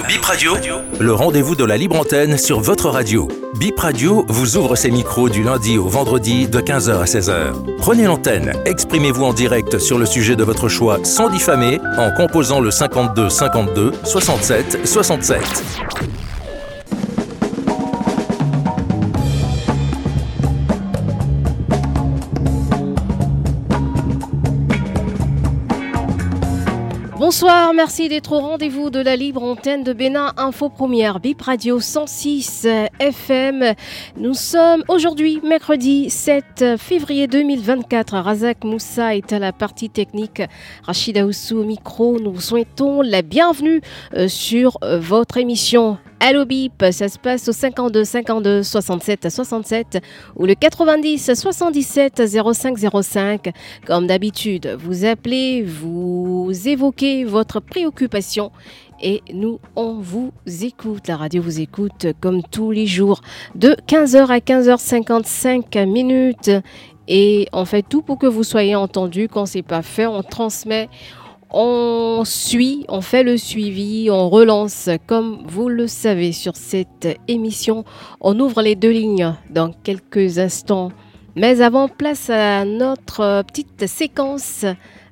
Bip Radio Le rendez-vous de la libre antenne sur votre radio. Bip Radio vous ouvre ses micros du lundi au vendredi de 15h à 16h. Prenez l'antenne, exprimez-vous en direct sur le sujet de votre choix sans diffamer en composant le 52 52 67 67. Bonsoir, merci d'être au rendez-vous de la libre antenne de Bénin Info Première, Bip Radio 106 FM. Nous sommes aujourd'hui mercredi 7 février 2024. Razak Moussa est à la partie technique, Rachida Oussou au micro. Nous vous souhaitons la bienvenue euh, sur euh, votre émission Allo Bip, ça se passe au 52 52 67 67 ou le 90 77 05 05. Comme d'habitude, vous appelez, vous évoquez votre préoccupation et nous, on vous écoute. La radio vous écoute comme tous les jours de 15h à 15h55 minutes et on fait tout pour que vous soyez entendu. Quand c'est pas fait, on transmet on suit, on fait le suivi, on relance. Comme vous le savez sur cette émission, on ouvre les deux lignes dans quelques instants. Mais avant, place à notre petite séquence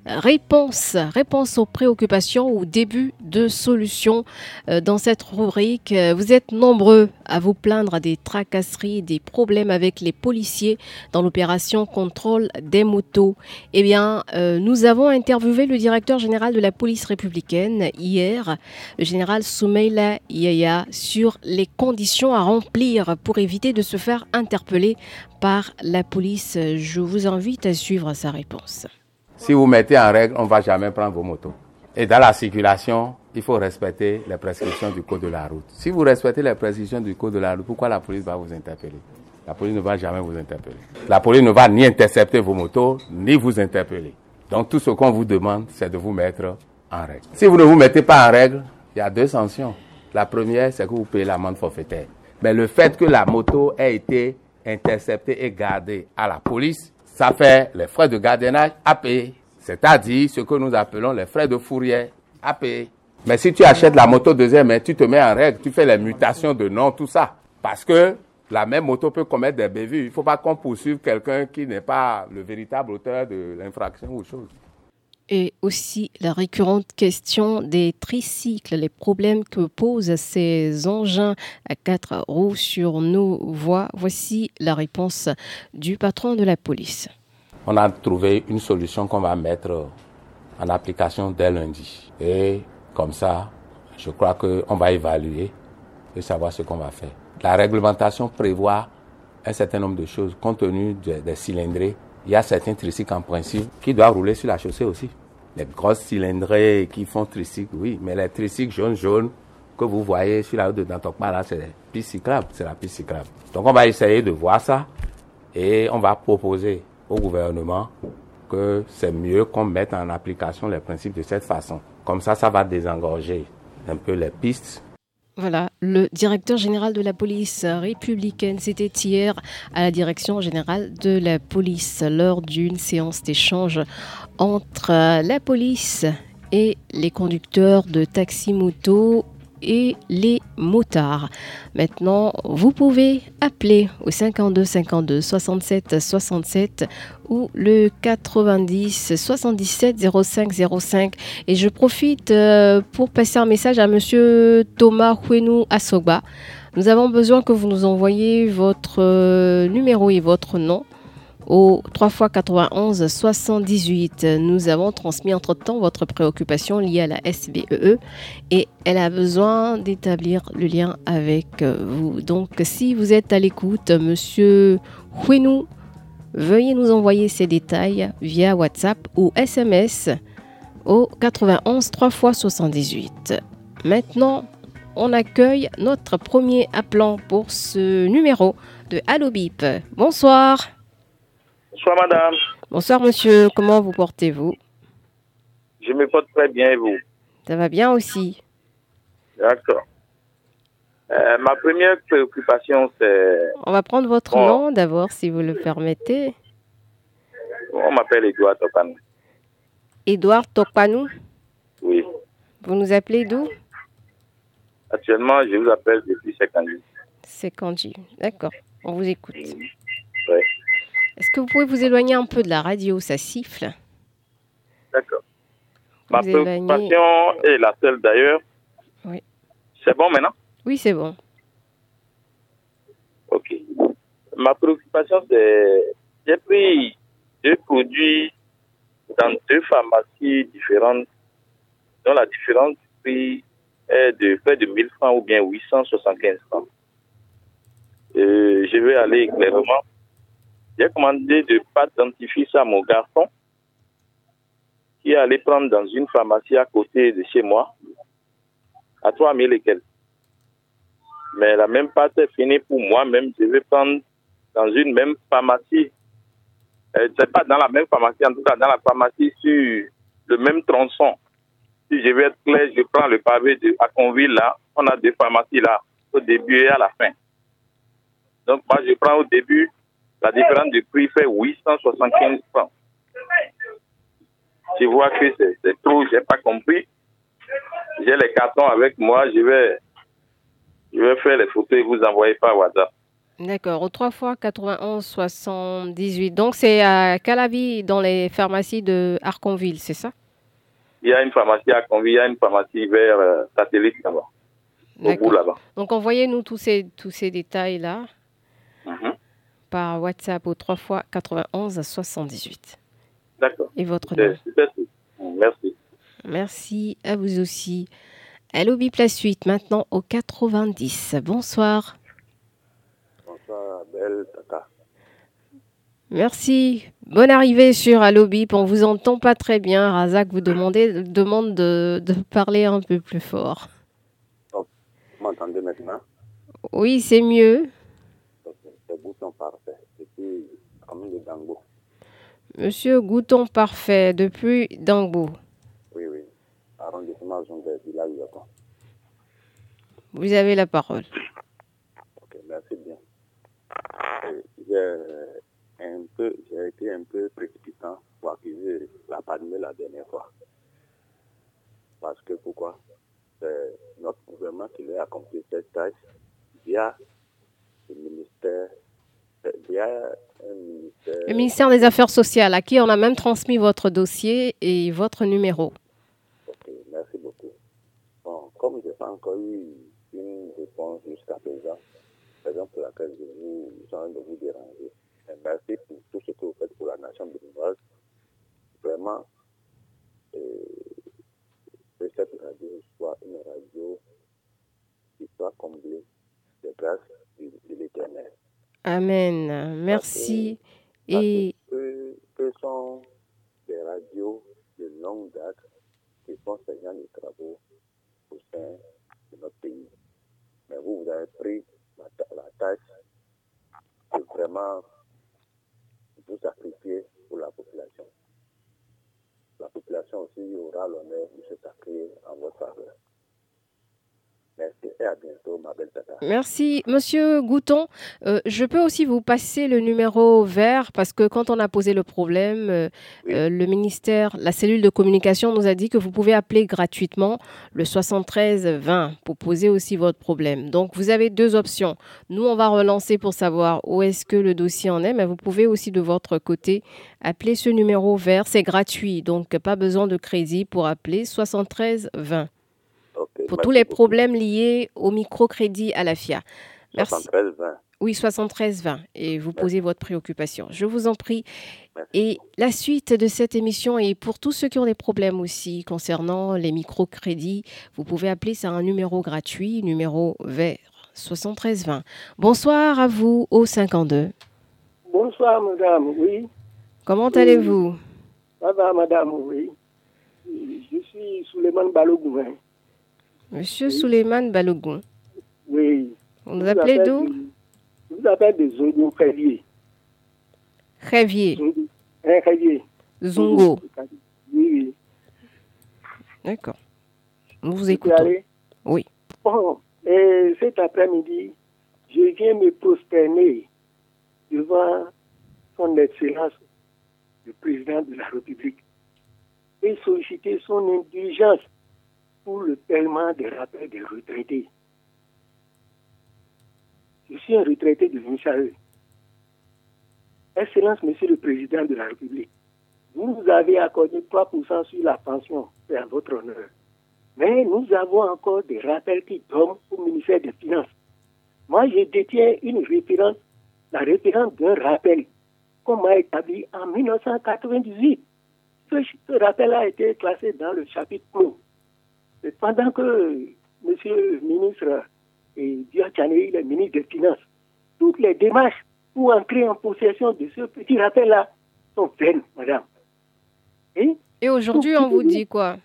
réponse, réponse aux préoccupations ou début de solution euh, dans cette rubrique. Euh, vous êtes nombreux à vous plaindre des tracasseries, des problèmes avec les policiers dans l'opération contrôle des motos. Eh bien, euh, nous avons interviewé le directeur général de la police républicaine hier, le général Soumeila Yaya, sur les conditions à remplir pour éviter de se faire interpeller par la police. Je vous invite à suivre sa réponse. Si vous mettez en règle, on ne va jamais prendre vos motos. Et dans la circulation, il faut respecter les prescriptions du code de la route. Si vous respectez les prescriptions du code de la route, pourquoi la police va vous interpeller? La police ne va jamais vous interpeller. La police ne va ni intercepter vos motos, ni vous interpeller. Donc tout ce qu'on vous demande, c'est de vous mettre en règle. Si vous ne vous mettez pas en règle, il y a deux sanctions. La première, c'est que vous payez l'amende forfaitaire. Mais le fait que la moto ait été interceptée et gardée à la police, ça fait les frais de gardiennage à payer. C'est-à-dire ce que nous appelons les frais de fourrière à payer. Mais si tu achètes la moto deuxième tu te mets en règle, tu fais les mutations de nom, tout ça. Parce que la même moto peut commettre des bévues. Il ne faut pas qu'on poursuive quelqu'un qui n'est pas le véritable auteur de l'infraction ou chose. Et aussi la récurrente question des tricycles, les problèmes que posent ces engins à quatre roues sur nos voies. Voici la réponse du patron de la police. On a trouvé une solution qu'on va mettre en application dès lundi. Et comme ça, je crois qu'on va évaluer et savoir ce qu'on va faire. La réglementation prévoit un certain nombre de choses compte tenu des cylindrés. Il y a certains tricycles en principe qui doivent rouler sur la chaussée aussi les grosses cylindrées qui font tricycle, oui, mais les tricycles jaunes jaunes que vous voyez sur la route de Dantokma, là, c'est c'est la piste cyclable. Donc on va essayer de voir ça et on va proposer au gouvernement que c'est mieux qu'on mette en application les principes de cette façon. Comme ça, ça va désengorger un peu les pistes voilà, le directeur général de la police républicaine, c'était hier à la direction générale de la police lors d'une séance d'échange entre la police et les conducteurs de taxi-moto et les motards. Maintenant, vous pouvez appeler au 52 52 67 67 ou le 90 77 05 05 et je profite euh, pour passer un message à monsieur Thomas Huenou Asoba. Nous avons besoin que vous nous envoyiez votre euh, numéro et votre nom au 3 x 91 78. Nous avons transmis entre-temps votre préoccupation liée à la SBEE e et elle a besoin d'établir le lien avec vous. Donc si vous êtes à l'écoute, monsieur Huenou, veuillez nous envoyer ces détails via WhatsApp ou SMS au 91 3 x 78. Maintenant, on accueille notre premier appelant pour ce numéro de Allo Bip. Bonsoir. Bonsoir, madame. Bonsoir, monsieur. Comment vous portez-vous? Je me porte très bien, et vous? Ça va bien aussi. D'accord. Euh, ma première préoccupation, c'est... On va prendre votre nom d'abord, si vous le permettez. On m'appelle Edouard Topanou. Edouard Topanou? Oui. Vous nous appelez d'où? Actuellement, je vous appelle depuis Sekanji. Sekanji, d'accord. On vous écoute. Ouais. Est-ce que vous pouvez vous éloigner un peu de la radio Ça siffle. D'accord. Ma éloignez. préoccupation est la seule d'ailleurs. Oui. C'est bon maintenant? Oui, c'est bon. Ok. Ma préoccupation, c'est j'ai pris deux produits dans deux pharmacies différentes dont la différence du prix est de près de 1000 francs ou bien 875 francs. Euh, je vais aller clairement. J'ai commandé de pâte dentifrice à mon garçon qui allé prendre dans une pharmacie à côté de chez moi à 3000 et quelques. Mais la même pâte est finie pour moi-même. Je vais prendre dans une même pharmacie. Euh, c'est pas dans la même pharmacie, en tout cas dans la pharmacie sur le même tronçon. Si je vais être clair, je prends le pavé de Aconville là. On a deux pharmacies là, au début et à la fin. Donc moi je prends au début, la différence de prix fait 875 francs. Je vois que c'est trop, j'ai pas compris. J'ai les cartons avec moi, je vais, je vais faire les photos et vous envoyer par WhatsApp. D'accord. Au 3 fois 91 78. Donc, c'est à Calavi, dans les pharmacies de Arconville, c'est ça? Il y a une pharmacie à Conville, il y a une pharmacie vers euh, satellite là-bas, au bout là-bas. Donc, envoyez-nous tous ces, tous ces détails-là Mhm. Par WhatsApp au 3 fois 91 78. D'accord. Et votre nom. Merci. Merci à vous aussi. Allo Bip la suite, maintenant au 90. Bonsoir. Bonsoir, belle tata. Merci. Bonne arrivée sur Allo Bip. On vous entend pas très bien. Razak vous demandez, demande de, de parler un peu plus fort. Vous m'entendez maintenant? Oui, c'est mieux. Bouton parfait. Depuis commune de Dango. Monsieur Gouton Parfait, depuis Dangbo. Oui, oui. Arrondissement village. Vous avez la parole. Ok, merci bien. Euh, J'ai un peu, j'ai été un peu précipitant pour accuser la pandémie la dernière fois. Parce que pourquoi? C'est notre gouvernement qui l'a accompli cette tâche via le ministère, euh, via un ministère. Le ministère des Affaires sociales, à qui on a même transmis votre dossier et votre numéro. Ok, merci beaucoup. Bon, comme je n'ai pas encore eu une réponse jusqu'à présent, raison pour laquelle je vous de vous déranger. Et merci pour tout ce que vous faites pour la nation béninoise. Vraiment, euh, que cette radio soit une radio qui soit comblée de grâce de, de l'éternel. Amen. Merci. Parce Et que, que sont des radios de longue date qui font genre de travaux au sein de notre pays. Mais vous, vous avez pris la, la tâche de vraiment vous sacrifier pour la population. La population aussi aura l'honneur de se sacrifier en votre faveur. Merci et à bientôt, ma belle tata. Merci, Monsieur Gouton. Euh, je peux aussi vous passer le numéro vert parce que quand on a posé le problème, euh, Oui. euh, le ministère, la cellule de communication nous a dit que vous pouvez appeler gratuitement le 73 20 pour poser aussi votre problème. Donc, vous avez deux options. Nous, on va relancer pour savoir où est-ce que le dossier en est, mais vous pouvez aussi de votre côté appeler ce numéro vert. C'est gratuit, donc pas besoin de crédit pour appeler 73 20 Ok, pour merci tous les beaucoup. problèmes liés au microcrédit à la FIA. Merci. 73 20. Oui, 73 20. Et vous posez votre préoccupation. Je vous en prie. Merci. Et la suite de cette émission est pour tous ceux qui ont des problèmes aussi concernant les microcrédits. Vous pouvez appeler ça un numéro gratuit, numéro vert 73 20. Bonsoir à vous au 52. Bonsoir, madame. Oui, Comment allez-vous? Ça va, madame. Oui. Je suis Souleymane Balogun. Monsieur Souleymane Balogun. Oui. On nous appelle d'où? Je vous appelle de Zongo. Révier, Zongo. Hein, Crévier. Zongo. Oui, oui. D'accord. Nous vous écoutons. Oui. Bon, et cet après-midi, je viens me prosterner devant son Excellence, le président de la République, et solliciter son indulgence pour le paiement des rappels des retraités. Je suis un retraité de l'UNSAE. Excellence, Monsieur le Président de la République, vous nous avez accordé 3% sur la pension, c'est à votre honneur. Mais nous avons encore des rappels qui tombent au ministère des Finances. Moi, je détiens une référence, la référence d'un rappel qu'on m'a établi en 1998. Ce, rappel a été classé dans le chapitre 1. Pendant que Monsieur le ministre et Diachane, le ministre des Finances, toutes les démarches pour entrer en possession de ce petit rappel-là sont vaines, madame. Et, Et aujourd'hui, on vous dit quoi?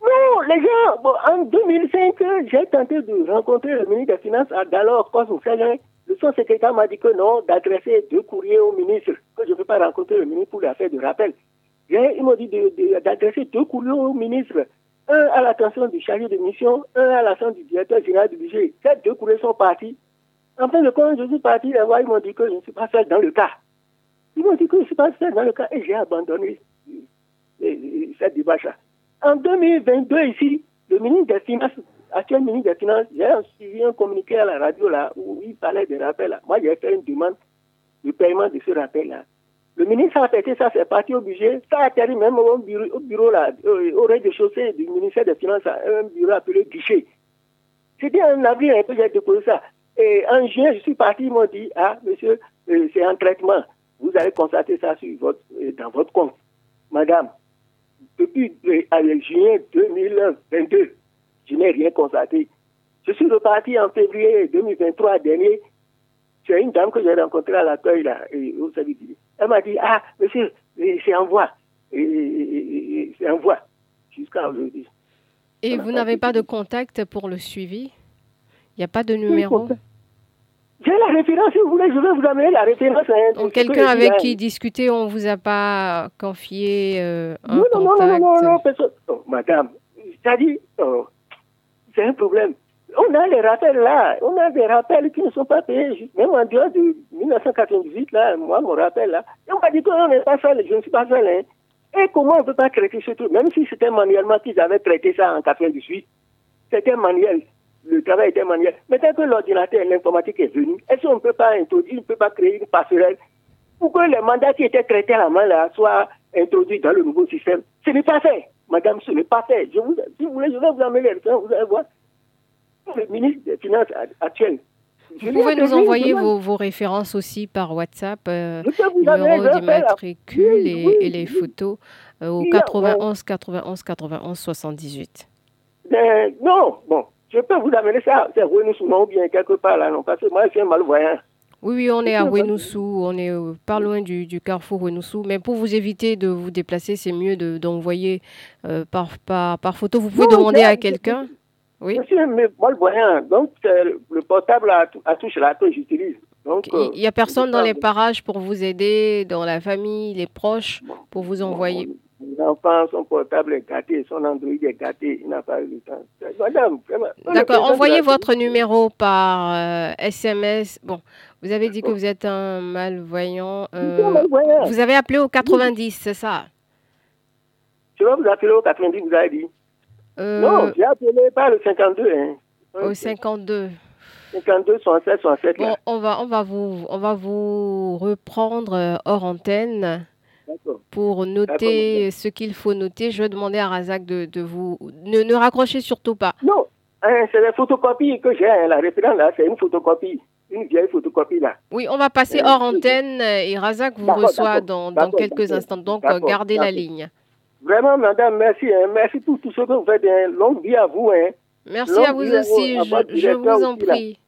Non, les gens, en 2005, j'ai tenté de rencontrer le ministre des Finances à Dalor Cosmo Le son secrétaire m'a dit que non, d'adresser deux courriers au ministre, que je ne peux pas rencontrer le ministre pour l'affaire de rappel. Il m'a dit d'adresser deux courriers au ministre un à l'attention du chargé de mission, un à l'attention du directeur général du budget. Ces deux courriers sont partis. En fin de compte, je suis parti, les voix, ils m'ont dit que je ne suis pas seul dans le cas. Ils m'ont dit que je ne suis pas seul dans le cas et j'ai abandonné cette débat-là. En 2022, ici, le ministre des Finances, actuel ministre des Finances, j'ai suivi un communiqué à la radio là où il parlait des rappels. Là. Moi, j'ai fait une demande de paiement de ce rappel-là. Le ministre a pété ça, c'est parti au budget. Ça a atterri même au bureau, là, au rez-de-chaussée du ministère des Finances, un bureau appelé guichet. C'était en avril un peu, j'ai déposé ça. Et en juin, je suis parti, ils m'ont dit, ah, monsieur, euh, c'est un traitement. Vous allez constater ça sur votre, euh, dans votre compte. Madame, depuis euh, juin 2022, je n'ai rien constaté. Je suis reparti en février 2023 dernier. C'est une dame que j'ai rencontrée à l'accueil, là, au service elle m'a dit, ah, monsieur, c'est en voie. C'est en voie jusqu'à aujourd'hui. Et vous n'avez pas de contact pour le suivi? Il n'y a pas de numéro? J'ai la référence, si vous voulez, je vais vous amener la référence. Hein, quelqu'un avec qui discuter, on ne vous a pas confié euh, un non, non, contact Non, non, non, non, oh, madame, c'est-à-dire, oh, c'est un problème on a les rappels là, on a des rappels qui ne sont pas payés, même en dehors de 1998, là, moi, mon rappel là. Et on m'a dit qu'on n'est pas seul, je ne suis pas seul. Hein. Et comment on ne peut pas traiter ce truc, même si c'était manuellement qu'ils avaient traité ça en 98, c'était manuel, le travail était manuel. Maintenant que l'ordinateur, l'informatique est venu, est-ce qu'on ne peut pas introduire, on ne peut pas créer une passerelle pour que les mandats qui étaient traités à la main là soient introduits dans le nouveau système? Ce n'est pas fait, madame, ce n'est pas fait. Je vous, si vous voulez, je vais vous les vous allez voir le ministre des Finances actuel. Vous pouvez nous envoyer vos, vos, références aussi par WhatsApp, euh, numéro d'immatricule et, et, les photos euh, au 91 91 91 78. non, bon, je peux vous amener ça, c'est Renoussou, non, ou bien quelque part là, non, parce que moi, je suis un malvoyant. Oui, oui, on est à Renoussou, on est euh, pas loin du, du carrefour Renoussou, mais pour vous éviter de vous déplacer, c'est mieux d'envoyer euh, par, par, par photo. Vous pouvez demander à quelqu'un oui. Je suis un malvoyant, donc le portable à, à touche là que j'utilise. Donc, il n'y a personne dans les parages pour vous aider, dans la famille, les proches, pour vous envoyer. Mon enfant, son portable est gâté, son Android est gâté, il n'a pas eu le temps. Madame, D'accord, envoyez votre numéro par SMS. Euh, bon, vous avez dit que vous êtes un malvoyant. Euh, malvoyant. Vous avez appelé au 90, c'est ça? Je vais vous appeler au 90, vous avez dit. Euh, non, j'ai appelé pas le 52. Hein. Au 52. 52, 67, 67. Bon, on va, on, va vous, on va vous reprendre euh, hors antenne pour noter ce qu'il faut noter. Je vais demander à Razak de, de vous... Ne, ne raccrochez surtout pas. Non, hein, c'est la photocopie que j'ai. Hein, la référence, là, c'est une photocopie. Une vieille photocopie, là. Oui, on va passer hors antenne et Razak vous reçoit dans, dans quelques instants. Donc, gardez la ligne. Vraiment, madame, merci. Hein. Merci pour tout ce que vous faites. Hein. Longue vie à vous. Hein. Merci à vous aussi. je, vous en prie.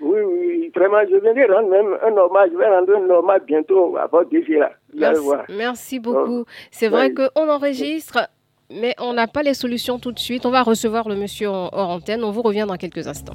Oui, oui, vraiment, je viendrai rendre même un normal, je vais rendre un normal bientôt à votre là. Merci, merci beaucoup. C'est vrai qu'on enregistre, mais on n'a pas les solutions tout de suite. On va recevoir le monsieur hors antenne. On vous revient dans quelques instants.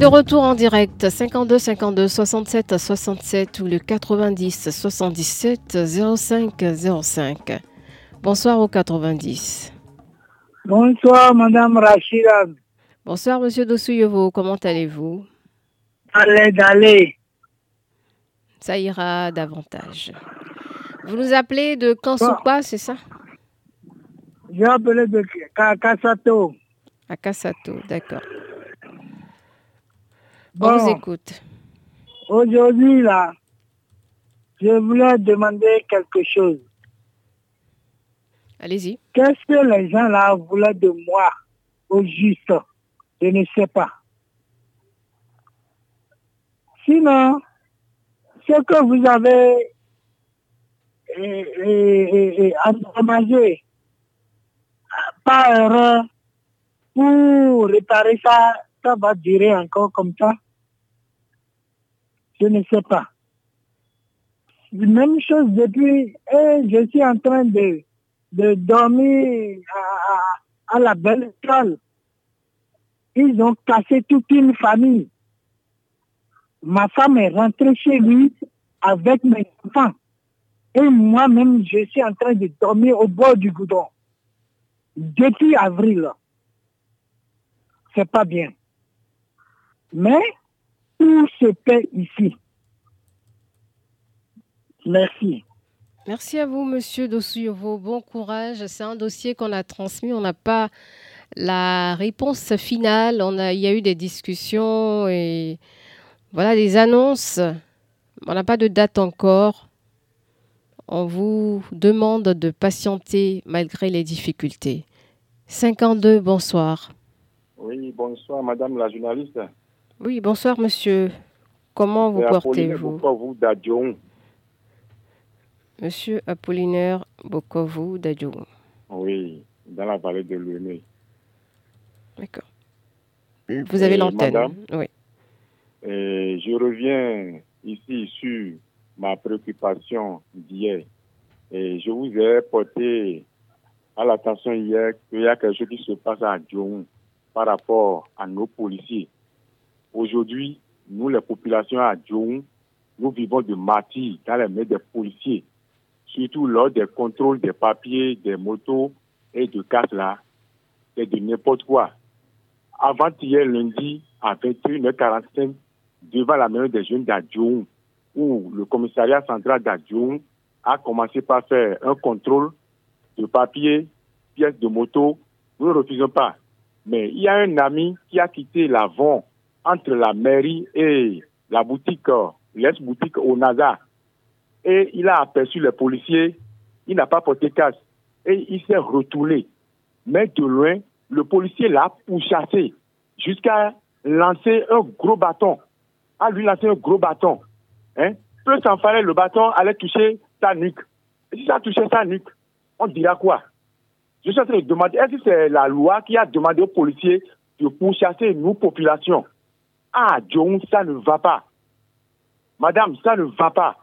De retour en direct 52 52 67 67 ou le 90 77 05 05. Bonsoir au 90. Bonsoir, Madame Rachida. Bonsoir, Monsieur Dossouyevo. Comment allez-vous? Allez, d'aller. Ça ira davantage. Vous nous appelez de Kansupa, c'est ça? J'ai appelé de Kassato. À Kassato, d'accord. Bon. Vous écoute. Aujourd'hui, là, je voulais demander quelque chose. Allez-y. Qu'est-ce que les gens là voulaient de moi au juste? Je ne sais pas. Sinon, ce que vous avez eh, eh, eh, endommagé par erreur pour réparer ça, ça va durer encore comme ça? Je ne sais pas. Même chose depuis, et je suis en train de, de dormir à, à- à la belle étoile. Ils ont cassé toute une famille. Ma femme est rentrée chez lui avec mes enfants. Et moi-même, je suis en train de dormir au bord du goudron. Depuis avril. C'est pas bien. Mais tout se paie ici? Merci. Merci à vous, Monsieur Dossouyevo. Bon courage. C'est un dossier qu'on a transmis. On n'a pas la réponse finale. On a, il y a eu des discussions et voilà des annonces. On n'a pas de date encore. On vous demande de patienter malgré les difficultés. 52, bonsoir. Oui, bonsoir, madame la journaliste. Oui, bonsoir, monsieur. Comment vous Apolline portez-vous Bukavu d'Adjoun. Monsieur Apollinaire Bokovu Dadjou. Oui, dans la vallée de Lumé. D'accord. Vous avez Euh, l'antenne. Oui. Et je reviens ici sur ma préoccupation d'hier. Et je vous ai porté à l'attention hier qu'il y a quelque chose qui se passe à Djoun par rapport à nos policiers. Aujourd'hui, nous, les populations à Djoun, nous vivons de martyrs dans les mains des policiers, surtout lors des contrôles des papiers, des motos et de casse là, et de n'importe quoi. Avant-hier lundi, à 21h45, devant la maison des jeunes d'Adjoun, où le commissariat central d'Adjoun a commencé par faire un contrôle de papier, pièces de moto. Nous ne refusons pas. Mais il y a un ami qui a quitté l'avant entre la mairie et la boutique, l'ex-boutique au NASA. Et il a aperçu les policiers. Il n'a pas porté casse. Et il s'est retourné. Mais de loin, le policier l'a pourchassé jusqu'à lancer un gros bâton. À lui lancer un gros bâton. Hein? Peu s'en fallait, le bâton allait toucher sa nuque. Et si ça touchait sa nuque, on dira quoi? Je suis en train de demander, est-ce que c'est la loi qui a demandé aux policiers de pourchasser nous, population Ah, John, ça ne va pas. Madame, ça ne va pas.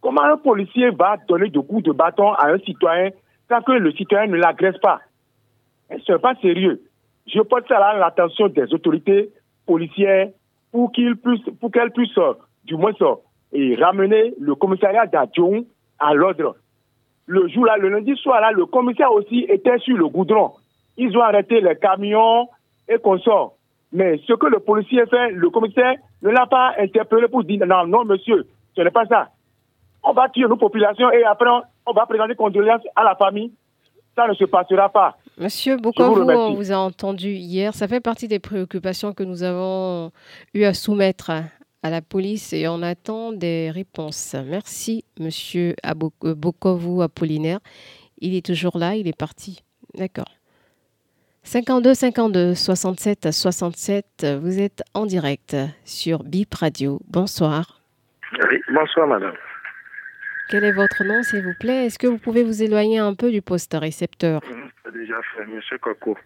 Comment un policier va donner de coups de bâton à un citoyen sans que le citoyen ne l'agresse pas? Ce n'est pas sérieux? Je porte ça à l'attention des autorités policières pour qu'ils puissent, pour qu'elles puissent, euh, du moins, euh, et ramener le commissariat d'Adjoun à l'ordre. Le jour là, le lundi soir là, le commissaire aussi était sur le goudron. Ils ont arrêté les camions et consorts. Mais ce que le policier fait, le commissaire ne l'a pas interpellé pour dire non, non, monsieur, ce n'est pas ça. On va tuer nos populations et après on, va présenter condoléances à la famille. Ça ne se passera pas. Monsieur vous Bokovu, remercie. on vous a entendu hier. Ça fait partie des préoccupations que nous avons eu à soumettre à la police et on attend des réponses. Merci, monsieur Abo- euh, Apollinaire. Il est toujours là, il est parti. D'accord. 52 52 67 67, vous êtes en direct sur BIP Radio. Bonsoir. Oui, bonsoir madame. Quel est votre nom, s'il vous plaît? Est-ce que vous pouvez vous éloigner un peu du poste récepteur? C'est déjà fait, monsieur Coco.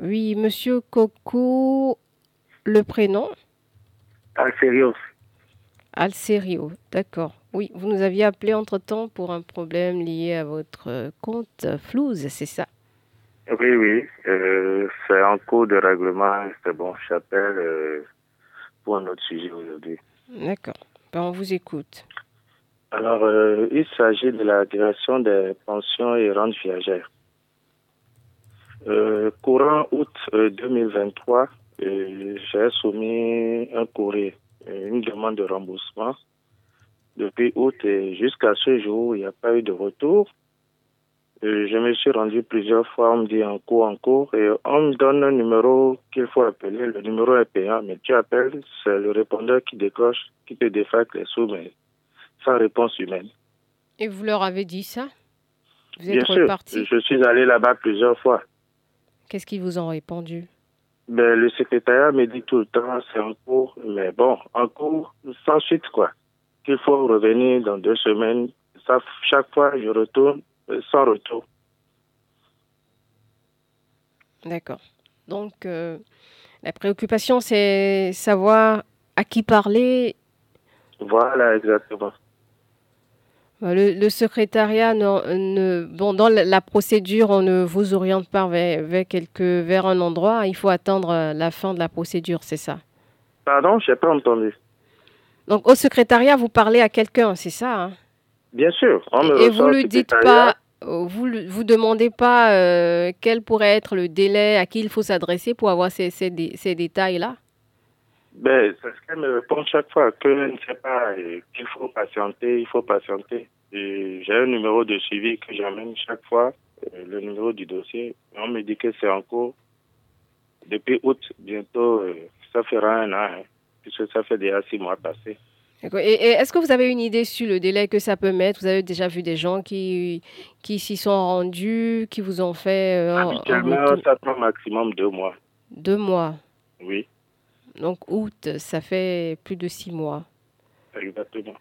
Oui, monsieur Coco, le prénom? Alcérios. Alcerio, d'accord. Oui, vous nous aviez appelé entre-temps pour un problème lié à votre euh, compte Flouze, c'est ça? Oui, oui, euh, c'est en cours de règlement. C'est bon, j'appelle euh, pour un autre sujet aujourd'hui. D'accord. Ben, on vous écoute. Alors, euh, il s'agit de la direction des pensions et rentes viagères. Euh, courant août 2023, j'ai soumis un courrier, une demande de remboursement. Depuis août et jusqu'à ce jour, il n'y a pas eu de retour. Je me suis rendu plusieurs fois, on me dit en cours, en cours, et on me donne un numéro qu'il faut appeler. Le numéro est payant, mais tu appelles, c'est le répondeur qui décoche, qui te défacte les sous, mais sans réponse humaine. Et vous leur avez dit ça? Vous êtes Bien reparti? sûr, je suis allé là-bas plusieurs fois. Qu'est-ce qu'ils vous ont répondu? Ben, Le secrétariat me dit tout le temps, c'est en cours, mais bon, en cours, sans suite, quoi. Qu'il faut revenir dans deux semaines. Ça, chaque fois, je retourne sans retour. D'accord. Donc, euh, la préoccupation, c'est savoir à qui parler. Voilà, exactement. Bah, le, secrétariat, ne, bon, dans la procédure, on ne vous oriente pas vers, vers un endroit. Il faut attendre euh, la fin de la procédure, c'est ça? Pardon, je n'ai pas entendu. Donc, au secrétariat, vous parlez à quelqu'un, c'est ça hein? Bien sûr. Et vous ne dites pas, vous vous demandez pas euh, quel pourrait être le délai à qui il faut s'adresser pour avoir ces, ces, ces détails-là? Ben, c'est ce qu'elle me répond chaque fois, que je ne sais pas, qu'il faut patienter, il faut patienter. J'ai un numéro de suivi que j'amène chaque fois, euh, le numéro du dossier. On me dit que c'est en cours. Depuis août, bientôt, euh, ça fera un an, hein, puisque ça fait déjà six mois passés. Et, est-ce que vous avez une idée sur le délai que ça peut mettre? Vous avez déjà vu des gens qui, qui s'y sont rendus, qui vous ont fait... Euh, Habituellement, ça prend maximum deux mois. Deux mois? Oui. Donc août, ça fait plus de six mois. Exactement.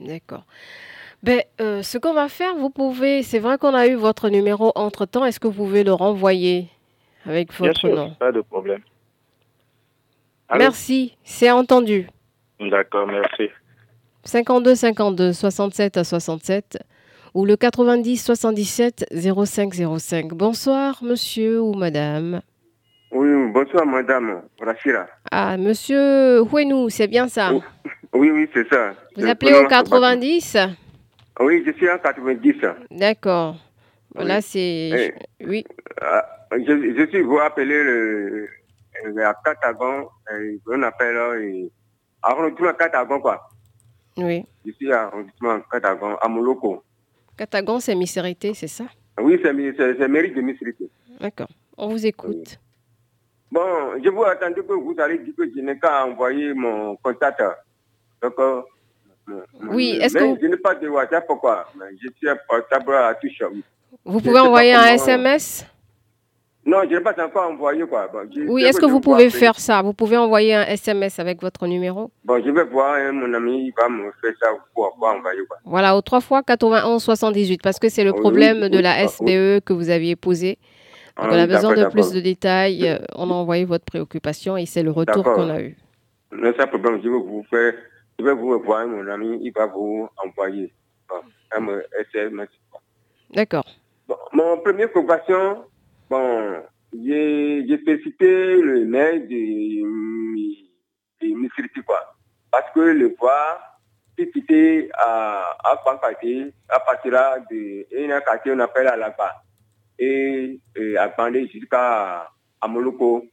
D'accord. Ben, euh, ce qu'on va faire, vous pouvez, c'est vrai qu'on a eu votre numéro entre-temps, est-ce que vous pouvez le renvoyer avec votre Bien sûr, nom? Pas de problème. merci, c'est entendu. D'accord, merci. 52 52 67 à 67 ou le 90 77 05 05. Bonsoir, monsieur ou madame. Oui, bonsoir madame Rachira. Ah, monsieur Houenou, c'est bien ça Oui, oui, c'est ça. Vous appelez au 90 Oui, je suis en 90. D'accord. Voilà, c'est... Eh, oui. Ah, je, suis, vous appelez le, à Catagon, on appelle euh, arrondissement Catagon, quoi. Oui. Je suis à arrondissement Catagon, à Moloko. Catagon, c'est Misérité, c'est ça? Oui, c'est mérite de Misérité. D'accord. On vous écoute. Bon, je vous attendais que vous allez dire que je n'ai qu'à envoyer mon contact. Donc, euh, oui, est-ce que Je n'ai pas de WhatsApp, pourquoi Je suis portable à touche. Vous pouvez envoyer un SMS Non, je n'ai pas encore envoyé. Quoi. oui, est-ce que, vous pouvez faire ça? Vous pouvez envoyer un SMS avec votre numéro? Bon, je vais voir hein, mon ami, il va me faire ça pour, envoyer. Quoi. Voilà, au 3 fois 91 78, parce que c'est le problème de la SBE que vous aviez posé. Ah on a besoin de plus de détails. Euh, on a envoyé votre préoccupation et c'est le retour qu'on a eu. Non, c'est problème. Je vais vous faire, je vais vous voir mon ami, il va vous envoyer un SMS. D'accord. mon première préoccupation, bon, j'ai félicité le maire de, de quoi. Parce que le voie, quitté à, à Pankati, à partir de un quartier, on appelle à la bas et, à Bandé jusqu'à à Moluko.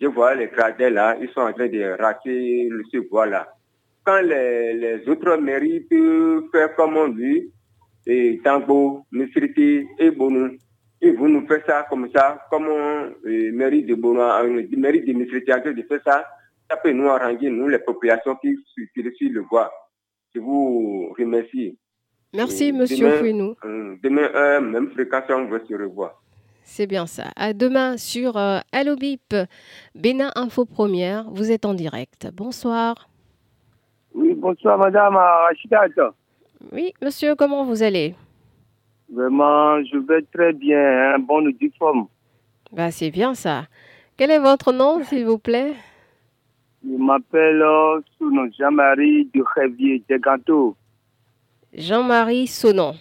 Je vois les cratères là, ils sont en train de rater ce bois-là. Quand les, les, autres mairies peuvent faire comme on dit, et Tango, Misriti et Bonou, et vous nous faites ça comme ça, comme on, mairie de Bonou, mairie de faire ça, ça peut nous arranger, nous, les populations qui sur le bois. Je vous remercie. Merci, monsieur Fouinou. Euh, demain, euh, même fréquence, on va se revoir. C'est bien ça. À demain sur euh, Allo Bip, Bénin Info Première. Vous êtes en direct. Bonsoir. Oui, bonsoir, madame Rachida. Oui, monsieur, comment vous allez? Vraiment, je vais très bien. Hein, bon uniforme. Bah, c'est bien ça. Quel est votre nom, s'il vous plaît? Je m'appelle euh, Jean-Marie Durévier Deganto. Jean-Marie Sonon.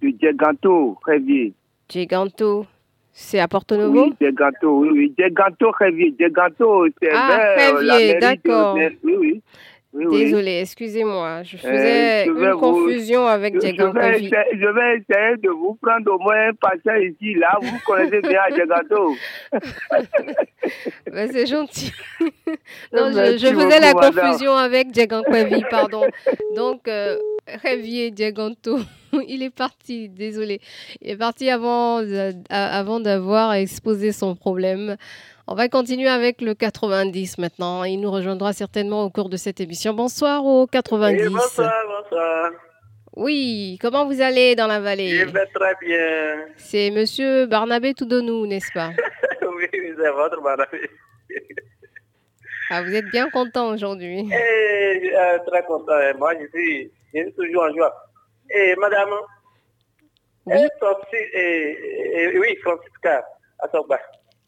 Du Djeganto, Révier. Djeganto, c'est à Porto Novo? Oui, Djeganto, oui, oui. Djeganto, Révier. Djeganto, c'est Ah, Révier, d'accord. Oui, oui. Désolé, excusez-moi. Je faisais Euh, je vais une vous- confusion avec Je, je je vais essayer de vous prendre au moins un patient ici, là. Vous connaissez bien Adjagato. Bah, c'est gentil. non, je, faisais la madame. confusion avec Kwevi, pardon. Donc, euh, Javier Diaganto, il est parti, désolé. Il est parti avant d'avoir exposé son problème. On va continuer avec le 90 maintenant. Il nous rejoindra certainement au cours de cette émission. Bonsoir au 90. Oui, bonsoir, bonsoir. Oui, comment vous allez dans la Je vallée vais très bien. C'est monsieur Barnabé Toudonou, n'est-ce pas? Oui, c'est votre madame. Ah, vous êtes bien content aujourd'hui. Et, euh, très content. Moi, je suis, je suis toujours en joie. Et madame, Oui. et Francis, et, et- oui, Francisca Asogba,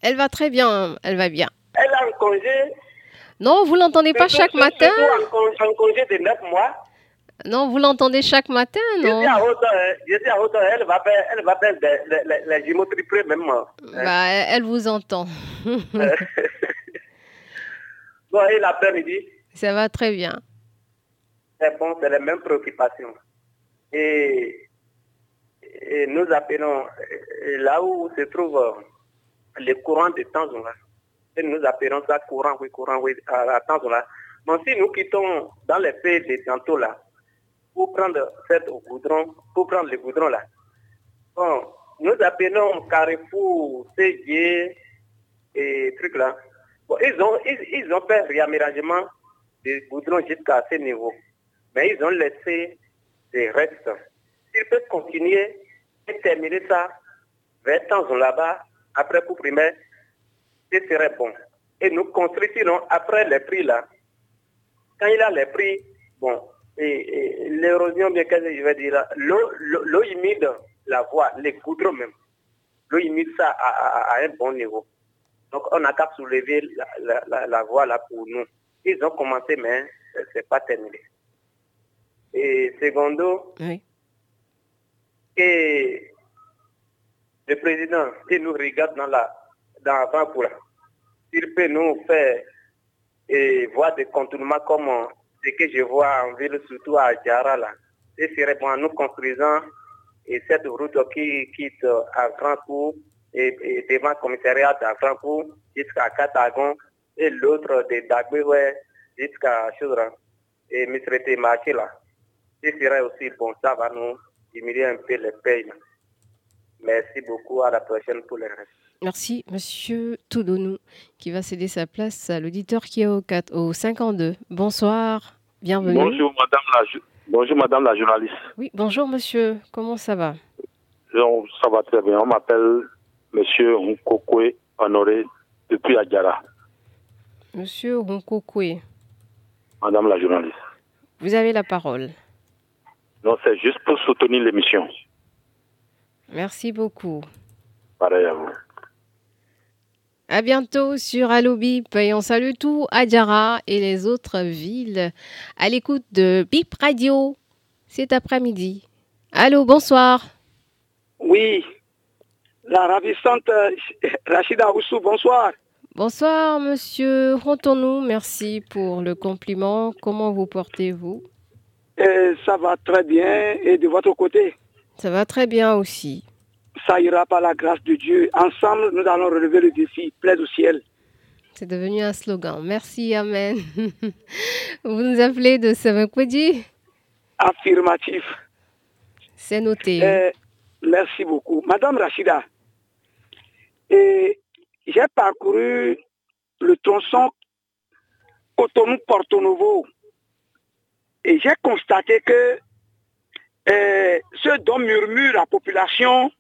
Elle va très bien, elle va bien. elle a un congé. Non, vous l'entendez pas chaque matin surtout Un congé, un congé de 9 mois. Non, vous l'entendez chaque matin, non hein. je suis à hauteur, elle va faire, elle va faire les jumeaux triplés même. hein. Bah, elle vous entend. Bon, et l'après-midi, Ça va très bien. c'est bon, c'est les mêmes préoccupations. Et, et nous appelons, euh, là où se trouve euh, le courant de temps là, et nous appelons ça courant, oui, courant, oui, à, à là. Bon, si nous quittons dans les pays de tantôt là, pour prendre cette goudron, pour prendre le goudron là, bon, nous appelons Carrefour, CG et trucs là. Bon, ils ont, ils, ils ont fait réaménagement des goudrons jusqu'à ce niveau. Mais ils ont laissé des restes. S'ils peuvent continuer et terminer ça vers temps là-bas, après coup primaire, ce serait bon. Et nous construisons après les prix là. Quand il a les prix, bon, et, et l'érosion, bien qu'est-ce que je vais dire l'eau, humide, la voie, les goudrons même, l'eau humide ça à, à- à un bon niveau. Donc on n'a qu'à soulever la, la, la, la voie là pour nous. Ils ont commencé, mais c'est- c'est pas terminé. Et secondo, Oui. que le président, il nous regarde dans la dans il peut nous faire et voir des contournements comme euh, ce que je vois en ville, surtout à Djara, là. Ce serait bon en nous construisant et cette route qui quitte euh, à Francourt et, et devant le commissariat à Francourt jusqu'à Katagon et l'autre de Dagbe ouais, jusqu'à Choudra et Misrete Marché là. Ce serait aussi bon, ça va nous diminuer un peu les payes. Merci beaucoup, à la prochaine pour les restes. Merci, monsieur Toudonou, qui va céder sa place à l'auditeur qui est au, 4, au 52. Bonsoir, bienvenue. Bonjour madame, la, ju- bonjour madame la journaliste. Oui, bonjour, monsieur. Comment ça va? Donc, ça va très bien. On m'appelle monsieur Nkokwe Honoré depuis Adjara, Monsieur Ronkokwe, madame la journaliste. vous avez la parole. Donc, c'est juste pour soutenir l'émission. Merci beaucoup. Pareil à vous. À bientôt sur Allo Bip et on salue tout Adjara et les autres villes à l'écoute de Bip Radio cet après-midi. Allô, bonsoir. Oui, la ravissante euh, Rachida Oussou, bonsoir. Bonsoir, monsieur Rontonou. Merci pour le compliment. Comment vous portez-vous? Euh, ça va très bien et de votre côté, Ça va très bien aussi. ça ira par la grâce de Dieu. Ensemble, nous allons relever le défi, plaide au ciel. C'est devenu un slogan. Merci, Amen. vous nous appelez de Samakweji Affirmatif. C'est noté. Euh, merci beaucoup. Madame Rachida, euh, j'ai parcouru le tronçon Cotonou-Porto Novo et j'ai constaté que euh, ce dont murmure la population,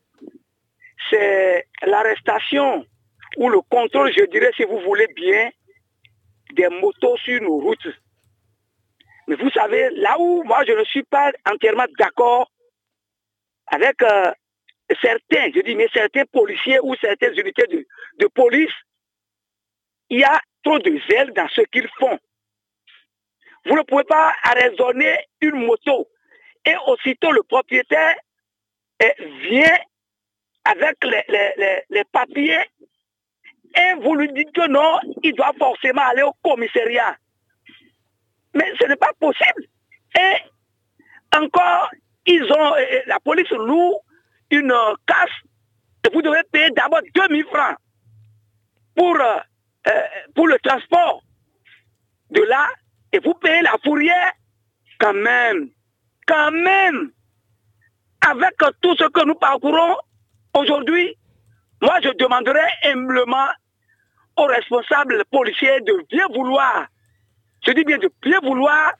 c'est l'arrestation ou le contrôle, je dirais, si vous voulez bien, des motos sur nos routes. Mais vous savez, là où moi je ne suis pas entièrement d'accord avec euh, certains, je dis, mais certains policiers ou certaines unités de, de police, il y a trop de zèle dans ce qu'ils font. Vous ne pouvez pas raisonner une moto et aussitôt le propriétaire vient avec les, les- les- papiers et vous lui dites que non, il doit forcément aller au commissariat. Mais ce n'est pas possible. Et encore, ils ont, la police loue une casse et vous devez payer d'abord 2000 francs pour, euh, pour le transport de là et vous payez la fourrière quand même, quand même, avec tout ce que nous parcourons aujourd'hui, moi je demanderais humblement aux responsables policiers de bien vouloir, je dis bien de bien vouloir,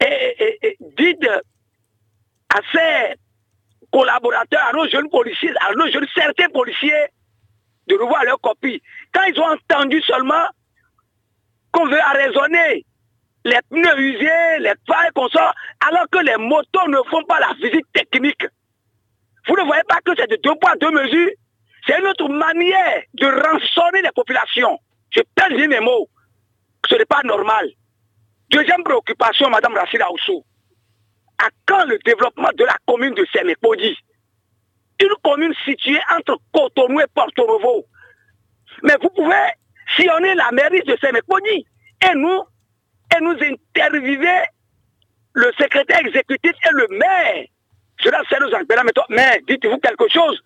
et, et, dites à ces collaborateurs, à nos jeunes policiers, à nos jeunes certains policiers, de revoir leur copie. Quand ils ont entendu seulement qu'on veut arraisonner les pneus usés, les failles qu'on sort, alors que les motos ne font pas la visite technique. Vous ne voyez pas que c'est de deux poids, deux mesures? C'est une autre manière de rançonner les populations. Je pèse mes mots. Ce n'est pas normal. Deuxième préoccupation, Madame Rachida Oussou. À quand le développement de la commune de Sémépodi Une commune située entre Cotonou et Porto Novo. Mais vous pouvez sillonner la mairie de Sémépodi et nous, et nous interviewer le secrétaire exécutif et le maire. Cela, c'est nos mais dites-vous quelque chose.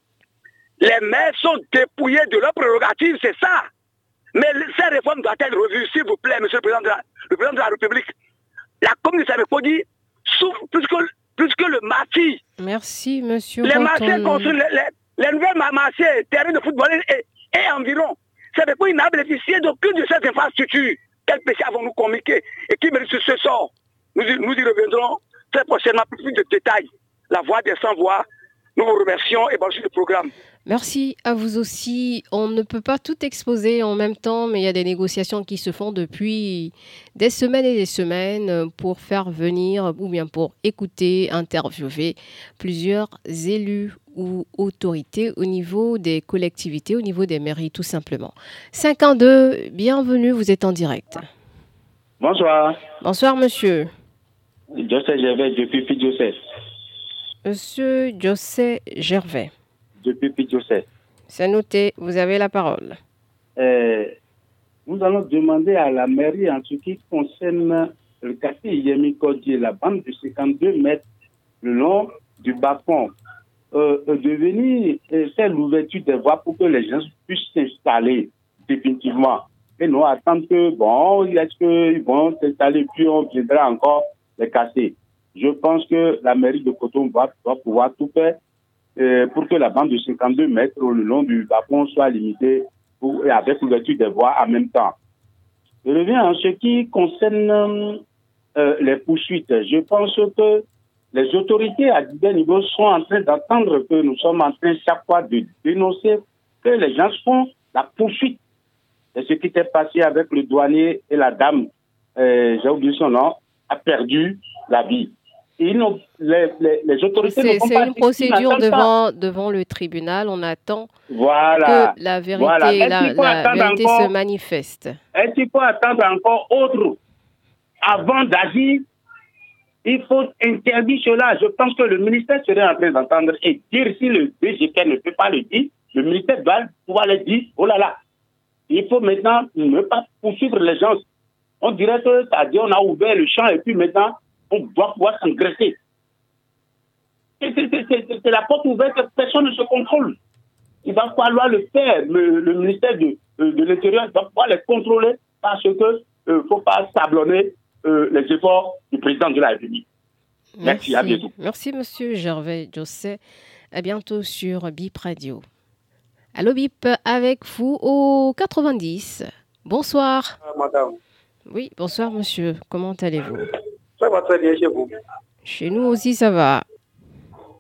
Les maires sont dépouillés de leurs prérogatives, c'est ça. Mais ces réformes doivent être revues, s'il vous plaît, monsieur le président de la, le président de la République. La commune de dit souffre plus que, plus que le marché. Merci, monsieur. Les marchés construits, les, nouvelles marchés, terrains de football et, et environ. Samepoudi n'a bénéficié d'aucune de ces infrastructures. Quel péché avons-nous communiqué et qui mérite ce sort? Nous, nous y reviendrons très prochainement pour plus de détails. La voix des sans-voix. Nous vous remercions et bonne suite du programme. Merci à vous aussi. On ne peut pas tout exposer en même temps, mais il y a des négociations qui se font depuis des semaines et des semaines pour faire venir ou bien pour écouter, interviewer plusieurs élus ou autorités au niveau des collectivités, au niveau des mairies tout simplement. 52, bienvenue, vous êtes en direct. Bonsoir. Bonsoir monsieur. José Gervais depuis Joseph. Monsieur José Gervais depuis C'est noté, vous avez la parole. Euh, nous allons demander à la mairie en ce qui concerne le quartier Yemi la bande de 52 mètres le long du bas euh, euh, de venir faire l'ouverture des voies pour que les gens puissent s'installer définitivement. Et non attendre que, bon, est-ce qu'ils vont s'installer, puis on viendra encore les casser. Je pense que la mairie de Coton va, pouvoir tout faire euh, pour que la bande de 52 mètres le long du bâton soit limitée et avec l'ouverture des voies en même temps. Je reviens en ce qui concerne euh, les poursuites. Je pense que les autorités à divers niveaux sont en train d'entendre que nous sommes en train chaque fois de dénoncer que les gens font la poursuite. Et ce qui s'est passé avec le douanier et la dame, euh, j'ai oublié son nom, a perdu la vie les, les, autorités C'est une procédure devant, devant le tribunal. On attend que la vérité, la, vérité se manifeste? Est-ce qu'il faut attendre encore autre? Avant d'agir il faut interdire cela. Je pense que le ministère serait en train d'entendre et dire si le DGK ne peut pas le dire, le ministère doit pouvoir le dire. Oh là là, il faut maintenant ne pas poursuivre les gens. On dirait que ça dit on a ouvert le champ et puis maintenant doit pouvoir s'engraisser. C'est la porte ouverte, personne ne se contrôle. Il va falloir le faire. Le, ministère de, de l'Intérieur doit pouvoir les contrôler parce qu'il ne euh, faut pas sablonner euh, les efforts du président de la République. Merci, à bientôt. Merci, monsieur Gervais José. À bientôt sur BIP Radio. Allô BIP, avec vous au 90. Bonsoir. Ah, madame. Oui, bonsoir monsieur. Comment allez-vous? Ça va très bien chez vous. Chez nous aussi, ça va.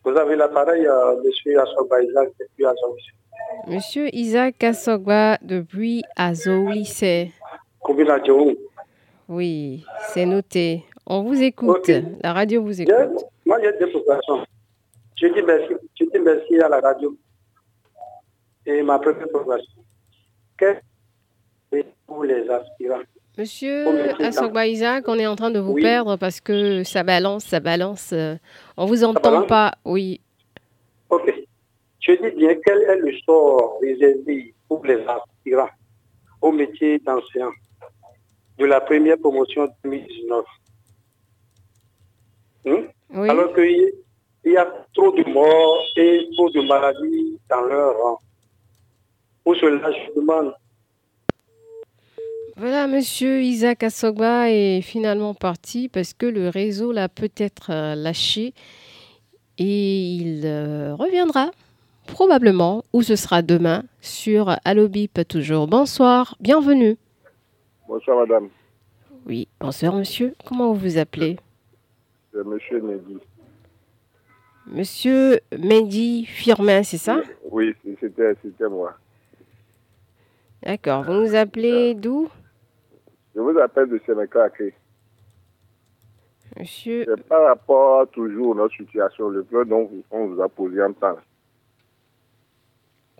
Vous avez l'appareil, euh, monsieur Assogba Isaac, depuis Azou Monsieur Isaac Assogba, depuis Azou Lycée. Oui, c'est noté. On vous écoute. La radio vous écoute. moi, j'ai des préoccupations. Je dis merci, je dis merci à la radio. Et ma première préoccupation, qu'est-ce que pour les aspirants? Monsieur Assogba Isaac, on est en train de vous perdre parce que ça balance, ça balance. Euh, on vous entend pas, oui. Ok. Je dis bien, quel est le sort réservé pour les aspirants au métier d'enseignant de la première promotion 2019. Hmm? Alors qu'il y a trop de morts et trop de maladies dans leur rang. Pour cela, je demande voilà, monsieur Isaac Assogba est finalement parti parce que le réseau l'a peut-être euh, lâché et il euh, reviendra probablement, ou ce sera demain, sur Allobip toujours. Bonsoir, bienvenue. Bonsoir madame. Oui, bonsoir monsieur. Comment vous vous appelez? C'est monsieur Mehdi. Monsieur Mehdi Firmin, c'est ça? Oui, c'était moi. D'accord. Vous nous appelez d'où? Je vous appelle de Sénégal. Monsieur. C'est par rapport toujours à notre situation, le plan dont on vous a posé un temps.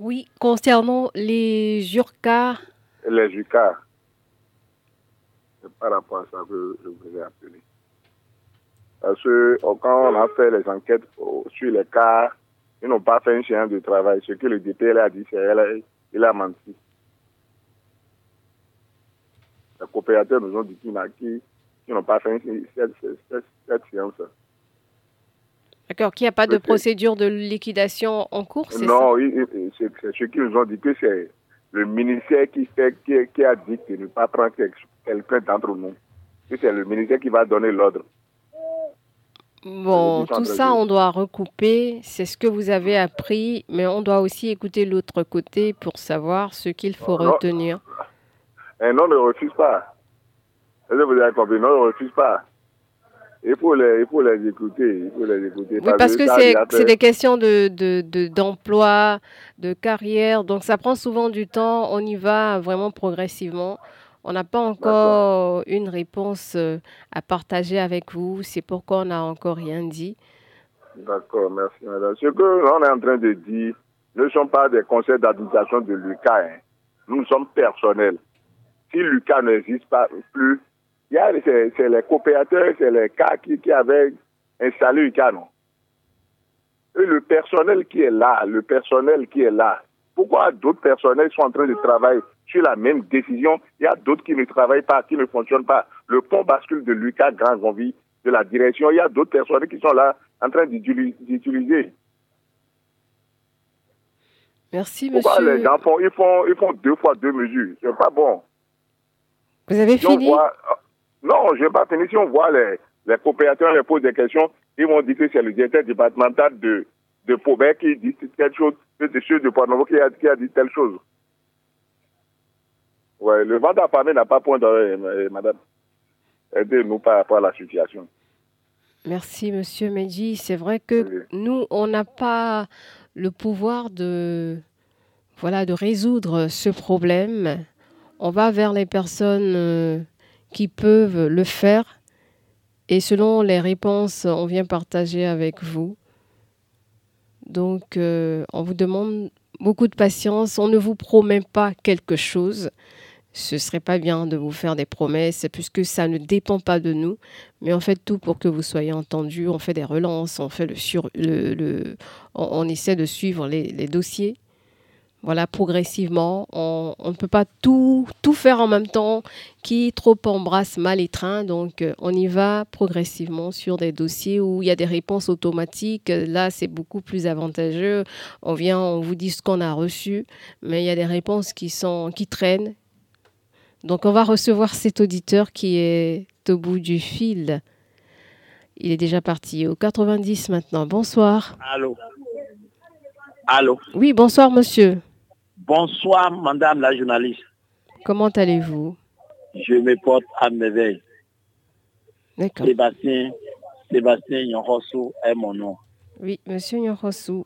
Oui, concernant les JURCA. Les JURCA. C'est par rapport à ça que je vous ai appelé. Parce que quand on a fait les enquêtes sur les cas, ils n'ont pas fait un chien de travail. Ce que le DPL a dit, c'est qu'il a menti. Les coopérateurs nous ont dit qu'ils n'ont pas fait cette, cette, séance. D'accord, qu'il n'y a pas de procédure de liquidation en cours, c'est Non, c'est ce qu'ils nous ont dit que c'est le ministère qui, fait, qui, a dit de ne pas prendre quelqu'un d'entre nous. Que c'est le ministère qui va donner l'ordre. Bon, tout ça, on doit recouper. C'est ce que vous avez appris, mais on doit aussi écouter l'autre côté pour savoir ce qu'il faut retenir. Un non ne refuse pas. Vous avez compris, non ne refuse pas. Il faut les, il faut les écouter. Il faut les écouter. Oui, parce, que, c'est des questions d'emploi, de, de, d'emploi, de carrière. Donc, ça prend souvent du temps. On y va vraiment progressivement. On n'a pas encore une réponse euh, à partager avec vous. C'est pourquoi on n'a encore rien dit. D'accord, merci madame. Ce que l'on est en train de dire ne sont pas des conseils d'administration de Lucas. Hein. Nous sommes personnels si Lucas n'existe pas plus, c'est les coopérateurs, c'est les cas qui, qui avaient installé Lucas, non? Et le personnel qui est là, le personnel qui est là, pourquoi d'autres personnels sont en train de travailler sur la même décision? Il y a d'autres qui ne travaillent pas, qui ne fonctionnent pas. Le pont bascule de Lucas Grand Envie, de la direction, il y a d'autres personnels qui sont là en train d'utiliser. Merci, Pourquoi les gens font, ils font, ils font deux fois deux mesures? C'est pas bon. Vous avez fini? Non, je n'ai pas fini. Si on voit les, les coopérateurs les posent des questions, ils vont dire que c'est le directeur départemental de, de Paubert qui dit telle chose, que c'est monsieur de Pornovo qui a, qui a dit telle chose. Ouais, le vent d'Apamé n'a pas point d'oreille, madame. Aidez-nous par rapport à la situation. Merci, monsieur Medji. C'est vrai que nous, on n'a pas le pouvoir de, voilà, de résoudre ce problème on va vers les personnes euh, qui peuvent le faire et selon les réponses, on vient partager avec vous. Donc, euh, on vous demande beaucoup de patience. On ne vous promet pas quelque chose. Ce serait pas bien de vous faire des promesses puisque ça ne dépend pas de nous. Mais on fait tout pour que vous soyez entendus. On fait des relances, on fait le sur le, on, essaie de suivre les dossiers voilà, progressivement. On, ne peut pas tout, tout faire en même temps. Qui trop embrasse mal les trains. Donc, euh, on y va progressivement sur des dossiers où il y a des réponses automatiques. Là, c'est beaucoup plus avantageux. On vient, on vous dit ce qu'on a reçu, mais il y a des réponses qui, sont, qui traînent. Donc, on va recevoir cet auditeur qui est au bout du fil. Il est déjà parti au 90 maintenant. Bonsoir. Allô. Allô. Oui, bonsoir, monsieur. Bonsoir, madame la journaliste. Comment allez-vous? Je me porte à merveille. D'accord. Sébastien, Sébastien est mon nom. Oui, monsieur Nyorosu.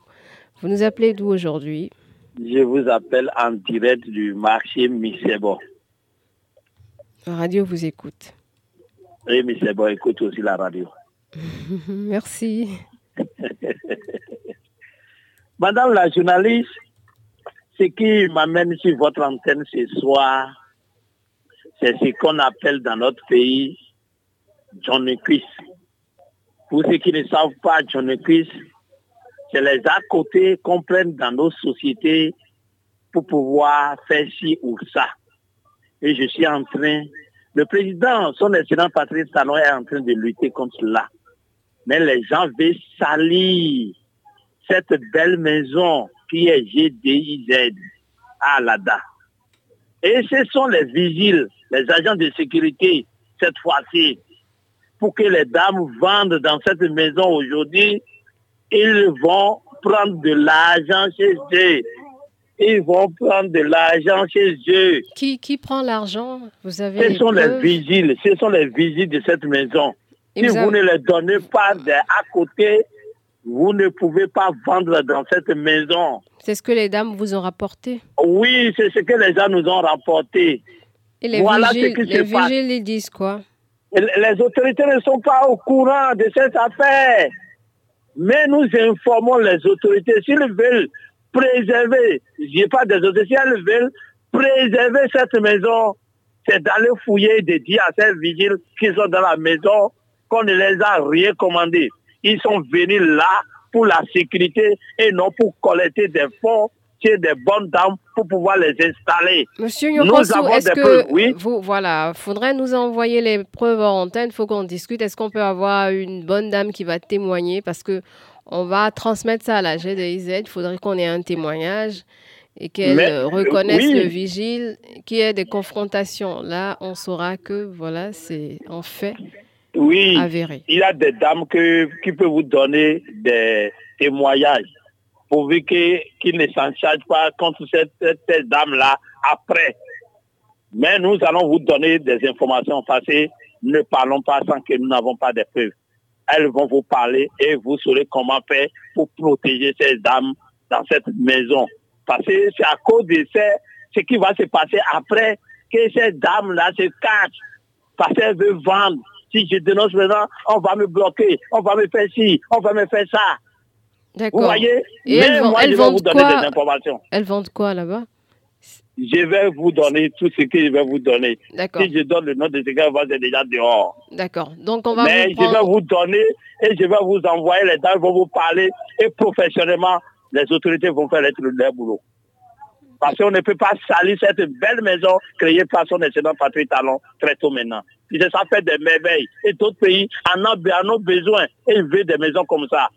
Vous nous appelez d'où aujourd'hui? Je vous appelle en direct du marché Misebo. La radio vous écoute. Oui, Misebo écoute aussi la radio. Merci. Madame la journaliste, ce qui m'amène sur votre antenne ce soir, c'est ce qu'on appelle dans notre pays John Quiz. Pour ceux qui ne savent pas John Quiz, c'est les à côté qu'on prenne dans nos sociétés pour pouvoir faire ci ou ça. Et je suis en train Le président, son excellent Patrice Talon est en train de lutter contre cela. Mais les gens veulent salir cette belle maison qui est GDIZ à Lada. Et ce sont les vigiles, les agents de sécurité, cette fois-ci, pour que les dames vendent dans cette maison aujourd'hui, ils vont prendre de l'argent chez eux. Ils vont prendre de l'argent chez eux. Qui, qui prend l'argent? Vous avez Ce sont les vigiles, ce sont les vigiles de cette maison. si vous, ne les donnez pas de, à côté, vous ne pouvez pas vendre dans cette maison. C'est ce que les dames vous ont rapporté Oui, c'est ce que les gens nous ont rapporté. Et les voilà vigiles, ce qui les vigiles, ils disent quoi? Les autorités ne sont pas au courant de cette affaire. Mais nous informons les autorités. S'ils veulent préserver, je dis pas des autorités, s'ils veulent préserver cette maison, c'est d'aller fouiller et de dire à ces vigiles qui sont dans la maison qu'on ne les a rien commandés. Ils sont venus là pour la sécurité et non pour collecter des fonds chez des bonnes dames pour pouvoir les installer. Monsieur Nyokosu, est-ce que oui? vous, voilà, faudrait nous envoyer les preuves en antenne, il faut qu'on discute. Est-ce qu'on peut avoir une bonne dame qui va témoigner? Parce que on va transmettre ça à la GDIZ, il faudrait qu'on ait un témoignage et qu'elle reconnaisse le vigile, qu'il y ait des confrontations. Là, on saura que voilà, c'est en fait oui, il y a des dames que, qui peuvent vous donner des témoignages pourvu qu'ils ne s'en chargent pas contre cette, cette dame-là après. Mais nous allons vous donner des informations passées. Ne parlons pas sans que nous n'avons pas de preuves. Elles vont vous parler et vous saurez comment faire pour protéger ces dames dans cette maison. Parce que c'est à cause de ce qui va se passer après que ces dames-là se cachent parce qu'elles veulent vendre si je dénonce maintenant, on va me bloquer, on va me faire ci, on va me faire ça. Vous voyez Et elles, moi, je vais vous donner des informations. Elles vendent quoi là-bas Je vais vous donner tout ce que je vais vous donner. D'accord. Si je donne le nom de ce gars, c'est déjà dehors. D'accord. Donc on va Mais vous prendre... je vais vous donner et je vais vous envoyer, les dames vont vous parler et professionnellement, les autorités vont faire leur boulot. Parce qu'on ne peut pas salir cette belle maison créée par son excellent Patrick Talon très tôt maintenant. Ça fait des merveilles. Et d'autres pays en ont, besoin et ils veulent des maisons comme ça.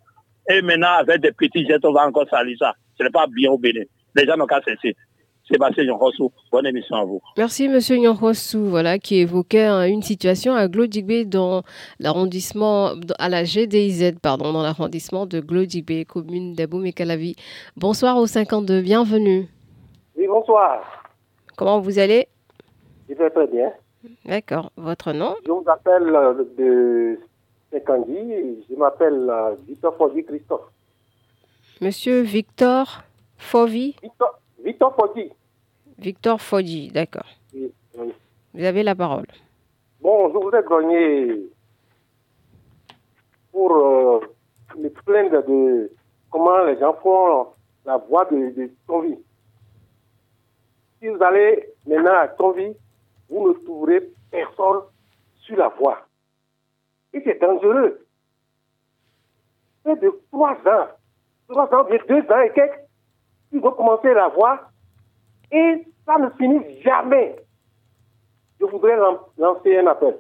Et maintenant, avec des petits jets, on va encore salir ça. Ce n'est pas bien au Bénin. Les gens n'ont qu'à cesser. Sébastien Yonrossou, bonne émission à vous. Merci Monsieur Yonrossou, voilà, qui évoquait hein, une situation à Glodigbe dans l'arrondissement, à la GDIZ, pardon, dans l'arrondissement de Glodigbe, commune d'Aboum et Calavi. Bonsoir aux 52, bienvenue. Oui, bonsoir. Comment vous allez? Je vais très bien. D'accord. Votre nom? Je vous appelle euh, de Sekangi. Je m'appelle euh, Victor Fauvi Christophe. Monsieur Victor Fauvi Victor, Victor. Victor Fauvi, d'accord. Oui, oui. Vous avez la parole. Bon, je voudrais gagner pour euh, me plaindre de comment les gens font la voix de, de Tonvi. Si vous allez maintenant à Tonvi, vous ne trouverez personne sur la voie. Et c'est dangereux. C'est de trois ans, trois ans, deux ans et quelques, ils vont commencer la voie et ça ne finit jamais. Je voudrais lancer un appel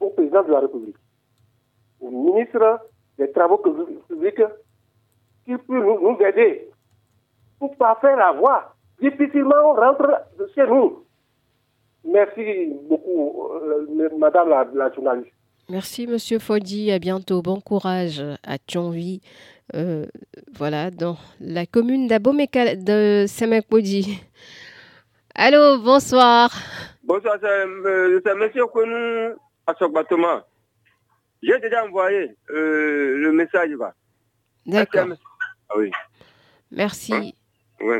au président de la République, au ministre des Travaux publics, qui peut nous, aider pour pas faire la voie. Difficilement on rentre chez nous. Merci beaucoup, euh, Madame la, journaliste. Merci, Monsieur Fodi. À bientôt. Bon courage à Thionvi. Euh, voilà, dans la commune d'Abomeka de Semekpodi. Allô, bonsoir. Bonsoir, c'est euh, Monsieur Kounou à Sokbatoma. J'ai déjà envoyé euh, le message. D'accord. Ah oui. Merci. Hein? Oui,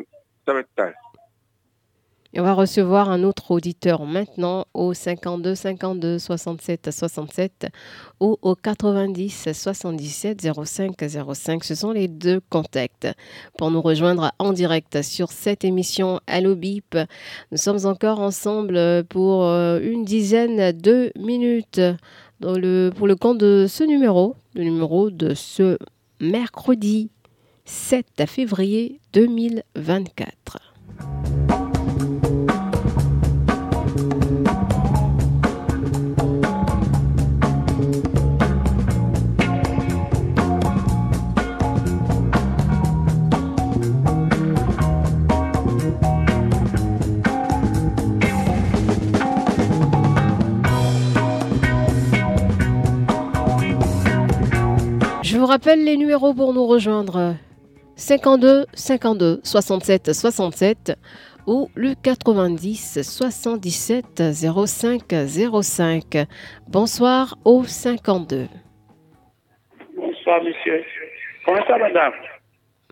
ça va être tard. Et on va recevoir un autre auditeur maintenant au 52 52 67 67 ou au 90 77 05 05. Ce sont les deux contacts pour nous rejoindre en direct sur cette émission Allo Bip. Nous sommes encore ensemble pour euh, une dizaine de minutes pour le compte de ce numéro, le numéro de ce mercredi 7 février 2024. Vous rappelle les numéros pour nous rejoindre. 52 52 67 67 ou le 90 77 05 05. Bonsoir au 52. Bonsoir, monsieur. Comment ça, madame?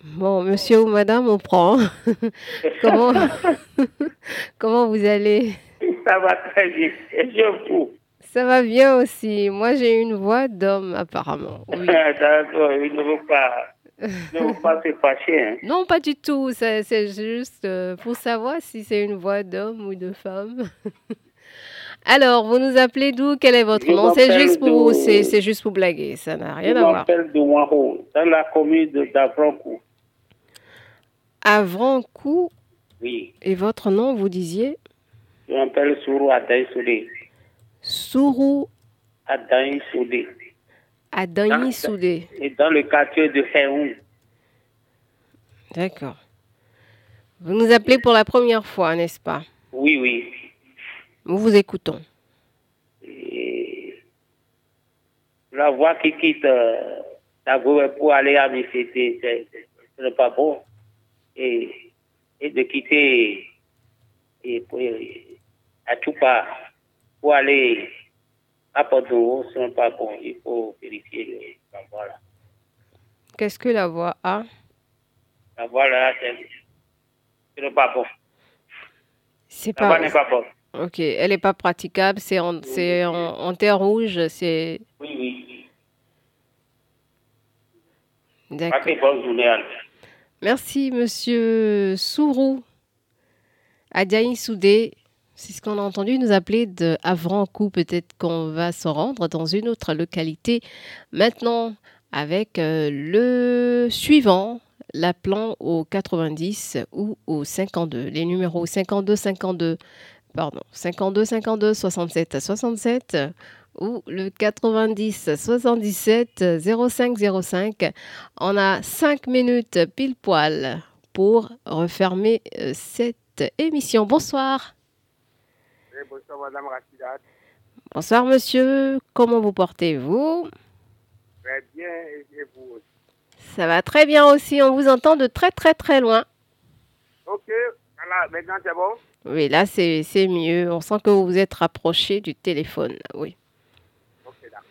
Bon, monsieur ou madame, on prend. comment, comment vous allez? Ça va très bien. Et je vous? Ça va bien aussi. Moi, j'ai une voix d'homme, apparemment. Oui. D'accord, il ne veut pas, ne veut pas se fâcher. Hein. Non, pas du tout. C'est juste euh, pour savoir si c'est une voix d'homme ou de femme. Alors, vous nous appelez d'où? Quel est votre Je nom? C'est juste pour de- c'est juste pour blaguer. Ça n'a rien Je à voir. m'appelle de Wahou, dans la commune de d'Avrancourt. Avant-coup, Oui, et votre nom, vous disiez? Je m'appelle Sourou Adaï Soudé. Sourou Adaï Soudé. Adani Soudé. Et dans le quartier de Héoun. D'accord. Vous nous appelez pour la première fois, n'est-ce pas Oui, oui. Nous vous écoutons. Et la voie qui quitte euh, la pour aller à c'est- ce n'est pas bon. Et, et de quitter et pour, à tout part pour aller à Porto, ce n'est pas bon. Il faut vérifier le- la voie là. Qu'est-ce que la voix A? La voie là, c'est- pas bon. C'est La voie pas. n'est pas bonne. Ok, elle n'est pas praticable. C'est en, c'est en, en terre rouge. C'est Oui, oui. d'accord. Merci, monsieur Sourou. Adiaï Soudé, c'est ce qu'on a entendu nous appeler de Avrancourt. Peut-être qu'on va se rendre dans une autre localité maintenant avec euh, le suivant, l'appelant au 90 ou au 52. Les numéros 52 52, pardon, 52 52 67 67 ou le 90 77 05 05. On a 5 minutes pile poil pour refermer euh, cette émission. Bonsoir. Bonsoir, Madame Rachidat. Bonsoir monsieur. Comment vous portez-vous? Très bien, et vous aussi? Ça va très bien aussi. On vous entend de très très très loin. Ok, voilà, maintenant c'est bon? Oui, là c'est mieux. On sent que vous vous êtes rapproché du téléphone. Oui. Ok, d'accord.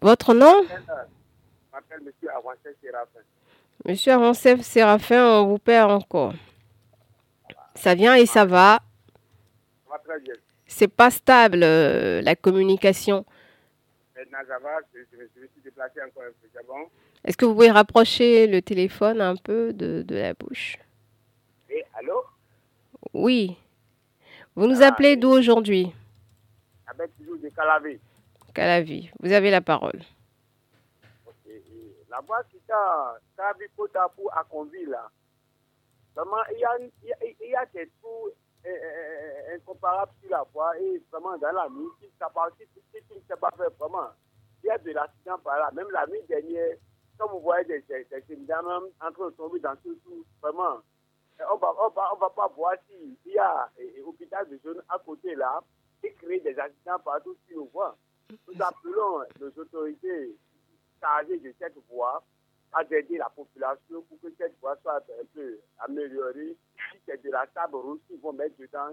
Votre nom? Je m'appelle Monsieur Avancé Séraphin. Monsieur Arancef Séraphin, on vous perd encore. Ça vient et ça va. Va très bien. C'est pas stable euh, la communication. Maintenant ça va, je, je me je me suis déplacé encore un peu, c'est bon Est-ce que vous pouvez rapprocher le téléphone un peu de, de la bouche? Allô? Oui. Vous nous appelez d'où aujourd'hui? Avec toujours des calavés. Calavi. Vous avez la parole. Et, et la voie qui t'a t'a vu Kota pour Aconville, là, vraiment, il y a, une- il y a, il y a des trous incomparables sur la voie et vraiment dans la nuit, si, tu ne sais pas faire vraiment, il y a de l'accident par là. Même la nuit dernière, comme vous voyez des, des, des même en train de tomber dans tout, tout vraiment, euh, on va, on va, on va pas voir s'il y a un hôpital de jeunes à côté là et créer des accidents partout sur nos voies. Nous appelons les autorités chargées de cette voie aider la population pour que cette voie soit un peu améliorée. Si c'est de la table rouge qu'ils vont mettre dedans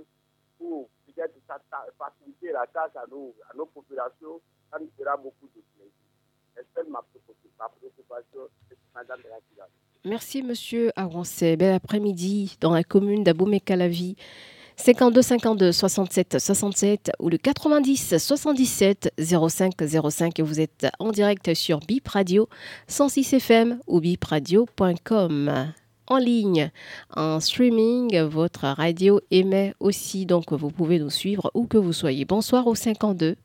pour peut-être fa- fa- faciliter la tâche à nos, à nos populations, ça nous fera beaucoup de plaisir. C'est ma préoccupation, Madame. Merci Monsieur Arancet. Bel après-midi dans la commune d'Abomey-Calavi. 52 52 67 67 ou le 90 77 05 05 et vous êtes en direct sur Bip Radio 106 FM ou bipradio.com en ligne en streaming votre radio émet aussi. Donc vous pouvez nous suivre où que vous soyez. Bonsoir au 52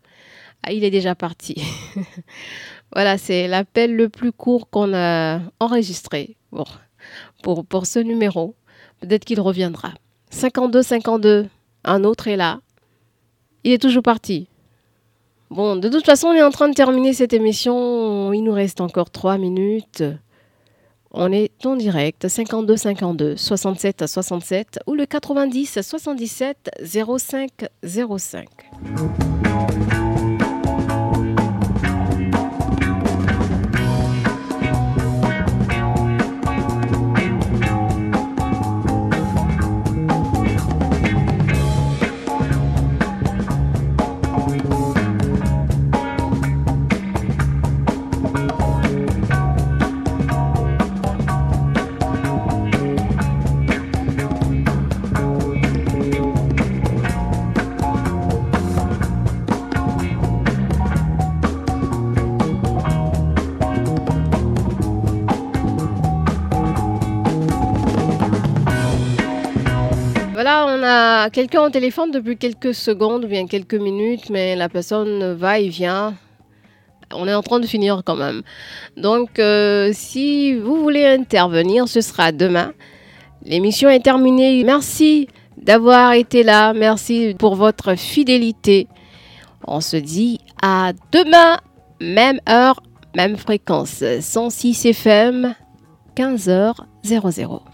ah, il est déjà parti. Voilà c'est l'appel le plus court qu'on a enregistré. Pour ce numéro peut-être qu'il reviendra 52 52 un autre est là il est toujours parti Bon, de toute façon, on est en train de terminer cette émission. Il nous reste encore trois minutes. On est en direct 52 52 67 67 ou le 90 77 05 05. A quelqu'un au téléphone depuis quelques secondes ou bien quelques minutes, mais la personne va et vient. On est en train de finir quand même. Donc, euh, si vous voulez intervenir, ce sera demain. L'émission est terminée. Merci d'avoir été là. Merci pour votre fidélité. On se dit à demain, même heure, même fréquence. 106 FM, 15h00.